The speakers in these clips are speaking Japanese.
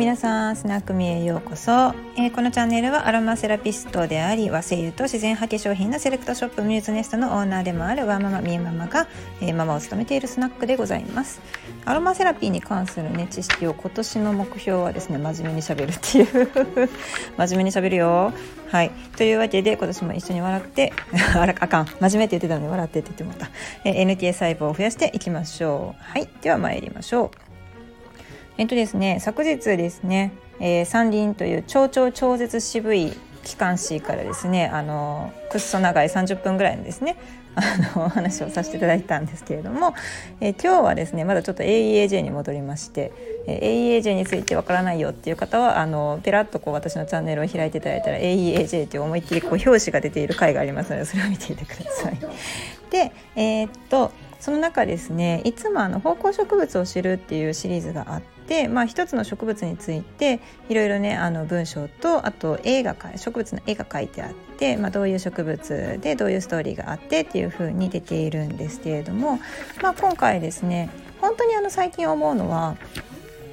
皆さんスナックミへようこそ、えー、このチャンネルはアロマセラピストであり和製油と自然派化粧品のセレクトショップミューズネストのオーナーでもあるワーママみえママが、えー、ママを務めているスナックでございます。アロマセラピーに関するね知識を今年の目標はですね真面目にしゃべるっていう。真面目にしゃべるよ。はい。というわけで今年も一緒に笑ってあらあかん。真面目って言ってたのに笑ってって言ってもらった、えー、NTA 細胞を増やしていきましょう。はい。では参りましょう。えっとですね昨日ですね、えー、山林という超超超絶渋い機関誌からですねあのくっそ長い30分ぐらいのですねあのお話をさせていただいたんですけれども、えー、今日はですねまだちょっと AEAJ に戻りまして、えー、AEAJ についてわからないよっていう方はあのペラッとこう私のチャンネルを開いていただいたら AEAJ という思いっきりこう表紙が出ている回がありますのでそれを見ていてください。でえー、っとその中ですねいつもあの方向植物を知るっていうシリーズがあって、まあ、一つの植物についていろいろねあの文章とあと絵が植物の絵が描いてあって、まあ、どういう植物でどういうストーリーがあってっていう風に出ているんですけれども、まあ、今回ですね本当にあの最近思うのは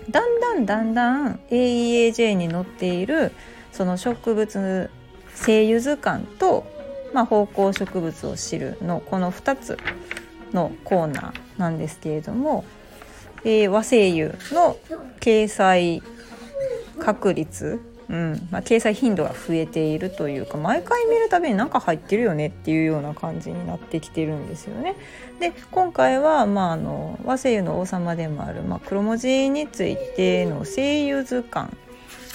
だんだんだんだん AEAJ に載っているその植物生油図鑑と、まあ、方向植物を知るのこの2つ。のコーナーなんですけれども、えー、和声優の掲載確率、うんまあ、掲載頻度が増えているというか毎回見るたびに何か入ってるよねっていうような感じになってきてるんですよね。で今回は、まあ、あの和声優の王様でもある、まあ、黒文字についての声優図鑑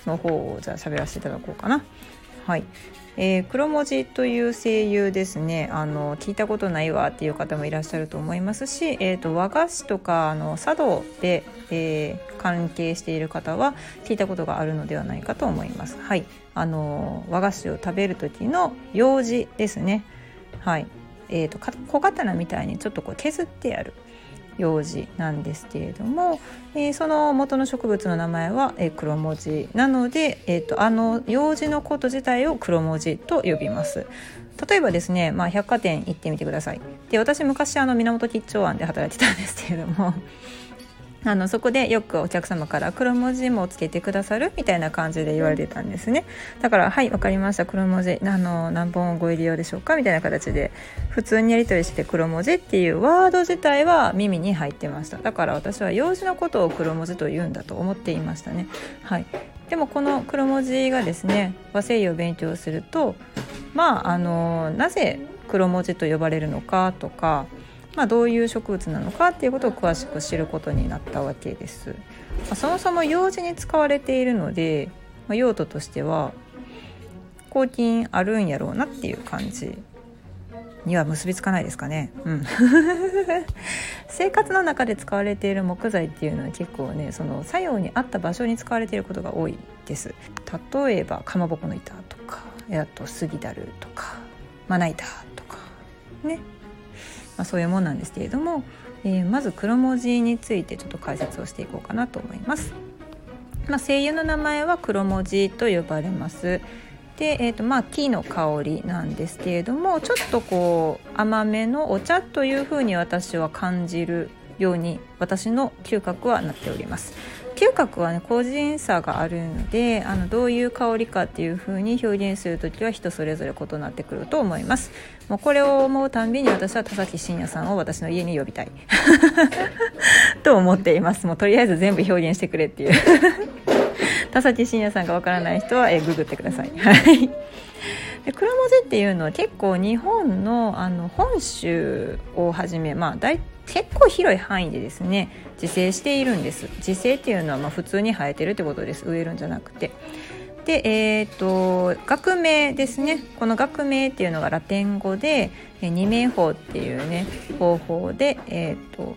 の方をじゃあ喋らせていただこうかな。はい、えー、黒文字という声優ですねあの聞いたことないわっていう方もいらっしゃると思いますし、えーと、和菓子とかあの茶道で、えー、関係している方は聞いたことがあるのではないかと思います。はい、あの和菓子を食べる時の用紙ですね。はい、えーと小刀みたいにちょっとこう削ってある。用紙なんですけれども、えー、その元の植物の名前は、えー、黒文字なので、えーと、あの用紙のこと自体を黒文字と呼びます。例えばですね、まあ、百貨店行ってみてください。で私昔あの源吉兆庵で働いてたんですけれどもあのそこでよくお客様から黒文字もつけてくださるみたいな感じで言われてたんですね。だから「はい分かりました。黒文字あの何本ご入り用でしょうか?」みたいな形で普通にやり取りして黒文字っていうワード自体は耳に入ってました。だから私は用紙のことを黒文字と言うんだと思っていましたね。はい。でもこの黒文字がですね和製油を勉強するとまああのなぜ黒文字と呼ばれるのかとかまあ、どういう植物なのかっていうことを詳しく知ることになったわけです。まあ、そもそも用紙に使われているので、まあ、用途としては抗菌あるんやろうなっていう感じには結びつかないですかね。うん、生活の中で使われている木材っていうのは結構ねその作用に合った場所に使われていることが多いです。例えばかまぼこの板とかあと杉だるとかまな板とかねまあ、そういうもんなんですけれども、えー、まず黒文字についてちょっと解説をしていこうかなと思います。まあ、声優の名前は黒文字と呼ばれます。で、えーとまあ、木の香りなんですけれどもちょっとこう甘めのお茶というふうに私は感じるように私の嗅覚はなっております。嗅覚はね個人差があるのであのどういう香りかっていう風に表現する時は人それぞれ異なってくると思います。もうこれを思うたんびに私は田崎真也さんを私の家に呼びたい。と思っています。もうとりあえず全部表現してくれっていう。田崎真也さんがわからない人はえググってください。はい。で黒文字っていうのは結構日本のあの本州をはじめ、まあ、大体結構広い範囲でですね自生しているんです。自生っていうのはま普通に生えてるってことです。植えるんじゃなくて。でえーと、学名ですね。この学名っていうのがラテン語で二名法っていうね方法で、えーと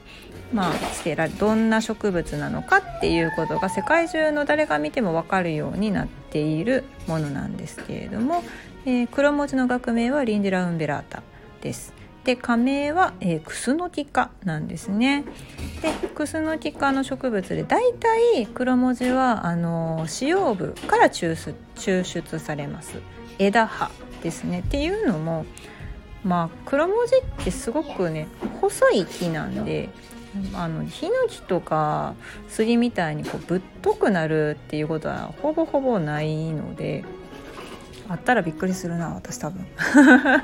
まあ、どんな植物なのかっていうことが世界中の誰が見ても分かるようになっているものなんですけれども、えー、黒文字の学名はリンデラウンベラータです。で加盟は、えー、クスノキ科なんですね。でクスノキ科の植物でだいたい黒文字はあの使用部から抽出抽出されます枝葉ですね。っていうのもまあ黒文字ってすごくね細い木なんであのヒノキとか杉みたいにこうぶっとくなるっていうことはほぼほぼないのであったらびっくりするな私多分。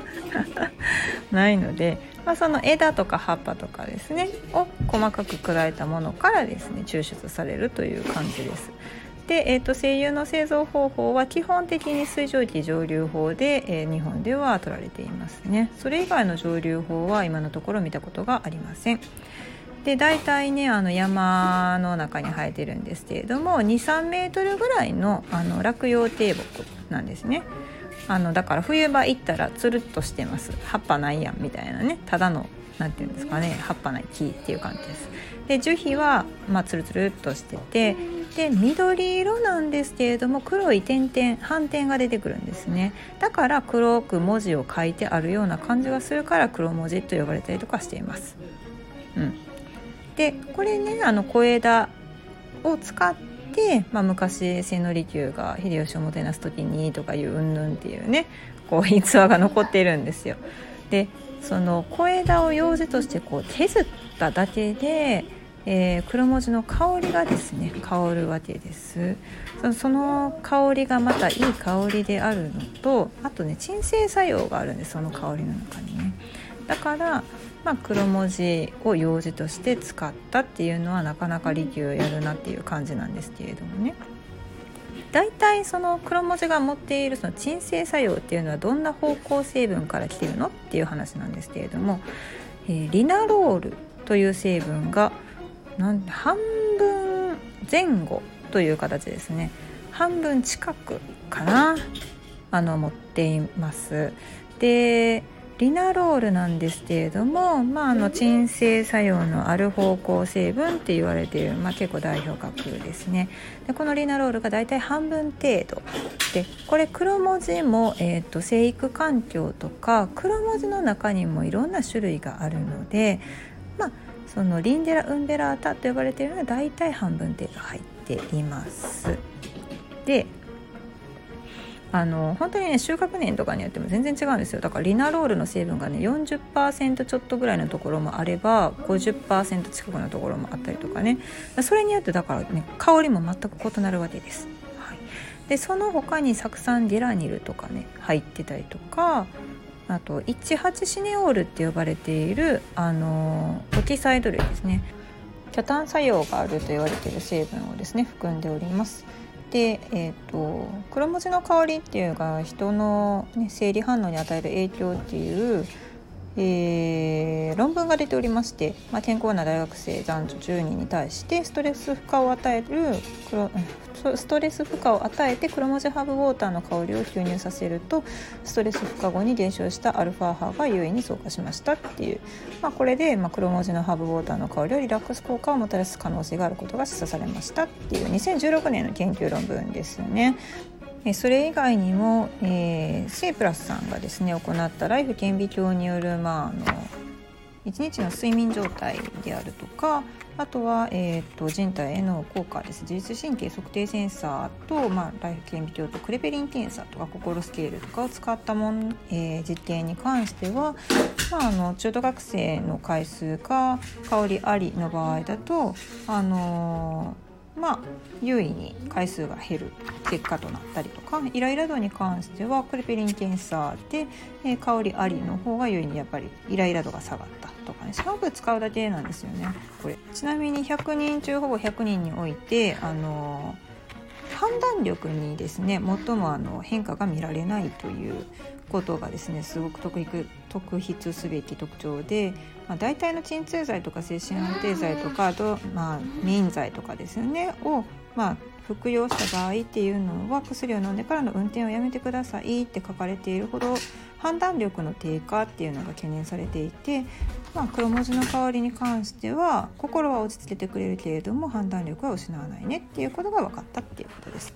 ないので、まあ、その枝とか葉っぱとかですねを細かく砕いたものからですね抽出されるという感じです。で、えーと、精油の製造方法は基本的に水蒸気蒸留法で、えー、日本では取られていますね。それ以外の蒸留法は今のところ見たことがありません。で大体ねあの山の中に生えてるんですけれども23メートルぐらいのあの落葉低木なんですね。あのだから冬場行ったらつるっとしてます。葉っぱないやんみたいなね。ただの何て言うんですかね。葉っぱない木っていう感じです。で樹皮はまあつるつるっとしててで緑色なんですけれども黒い点々斑点が出てくるんですね。だから黒く文字を書いてあるような感じがするから黒文字と呼ばれたりとかしています。うん、でこれねあの小枝を使って、まあ、昔千利休が秀吉をもてなす時にとかいううんぬんっていうねこう逸話が残っているんですよ。でその小枝を用事としてこう削っただけでえー、黒文字の香りがですね香るわけですその香りがまたいい香りであるのとあとね鎮静作用があるんですその香りの中にねだから、まあ、黒文字を用事として使ったっていうのはなかなか利休やるなっていう感じなんですけれどもね。大体その黒文字が持っているその鎮静作用っていうのはどんな方向成分から来てるのっていう話なんですけれども、えー、リナロールという成分がなん半分前後という形ですね。半分近くかなあの持っています。でリナロールなんですけれども、まあ、あの鎮静作用のある方向成分って言われている、まあ、結構代表格ですね。でこのリナロールが大体半分程度。でこれ黒文字も、えーと生育環境とか黒文字の中にもいろんな種類があるのでまあそのリンデラ・ウンベラータと呼ばれているのは大体半分程度入っています。であの本当にね収穫年とかによっても全然違うんですよ。だからリナロールの成分がね40%ちょっとぐらいのところもあれば50%近くのところもあったりとかね。それによってだからね香りも全く異なるわけです、はい、でその他に酢酸ゲラニルとかね入ってたりとかあと18シネオールって呼ばれているあのオキサイド類ですね。キャタン作用があると言われている成分をですね含んでおります。で、えーと、黒文字の香りっていうのが人の、ね、生理反応に与える影響っていうえー、論文が出ておりまして、まあ、健康な大学生男女10人に対してストレス負荷を与えるストレス負荷を与えて黒文字ハーブウォーターの香りを吸入させるとストレス負荷後に減少したアルファ波が優位に増加しましたっていう、まあ、これで、まあ、黒文字のハーブウォーターの香りをリラックス効果をもたらす可能性があることが示唆されましたっていう2016年の研究論文ですよね。それ以外にも、えー、セイプラスさんがですね行ったライフ顕微鏡による、まあ、あの1日の睡眠状態であるとかあとは、えーと、人体への効果です。自律神経測定センサーと、まあ、ライフ顕微鏡とクレペリン検査とか心スケールとかを使ったもん、えー、実験に関しては、まあ、あの中途学生の回数か香りありの場合だとあのーまあ、優位に回数が減る結果となったりとかイライラ度に関してはクレペリン検査で、えー、香りありの方が優位にやっぱりイライラ度が下がったとかね。シャンプ使うだけなんですよね。これ。ちなみに100人中ほぼ100人においてあのー判断力にですね最もあの変化が見られないということがですねすごく特筆すべき特徴で、まあ、大体の鎮痛剤とか精神安定剤とかあと、まあ、民剤とかですねを、まあ、服用した場合っていうのは薬を飲んでからの運転をやめてくださいって書かれているほど判断力の低下っていうのが懸念されていて、まあ、黒文字の代わりに関しては心は落ち着けてくれるけれども判断力は失わないねっていうことが分かったっていうことです。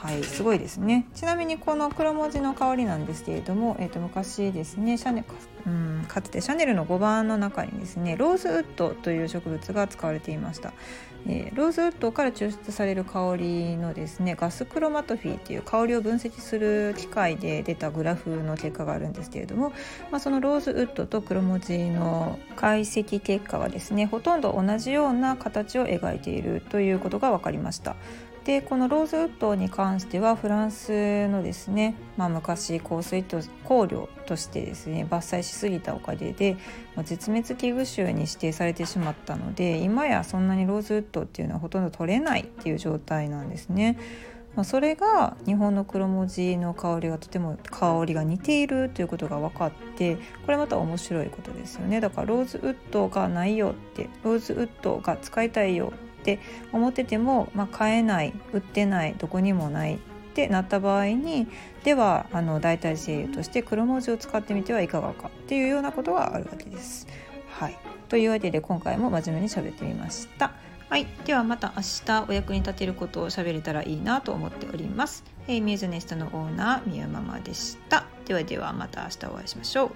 はいすごいですねちなみにこの黒文字の香りなんですけれども、えー、と昔ですねシャネうんかつてシャネルの5番の中にですねローズウッドという植物が使われていました、えー、ローズウッドから抽出される香りのですねガスクロマトフィーっていう香りを分析する機械で出たグラフの結果があるんですけれども、まあ、そのローズウッドと黒文字の解析結果はですねほとんど同じような形を描いているということが分かりました。でこのローズウッドに関してはフランスのですね、まあ、昔香水と香料としてですね伐採しすぎたおかげで、まあ、絶滅危惧種に指定されてしまったので今やそんなにローズウッドっていうのはほとんど取れないっていう状態なんですね。まあ、それが日本の黒文字の香りがとても香りが似ているということが分かってこれまた面白いことですよねだからローズウッドがないよってローズウッドが使いたいよって思ってても、まあ、買えない売ってないどこにもないってなった場合にではあの代替精油として黒文字を使ってみてはいかがかっていうようなことがあるわけです。はい、というわけで今回も真面目に喋ってみました。はい、ではまた明日お役に立てることを喋れたらいいなと思っております。え、ミューズネストのオーナーみゆママでした。ではではまた明日お会いしましょう。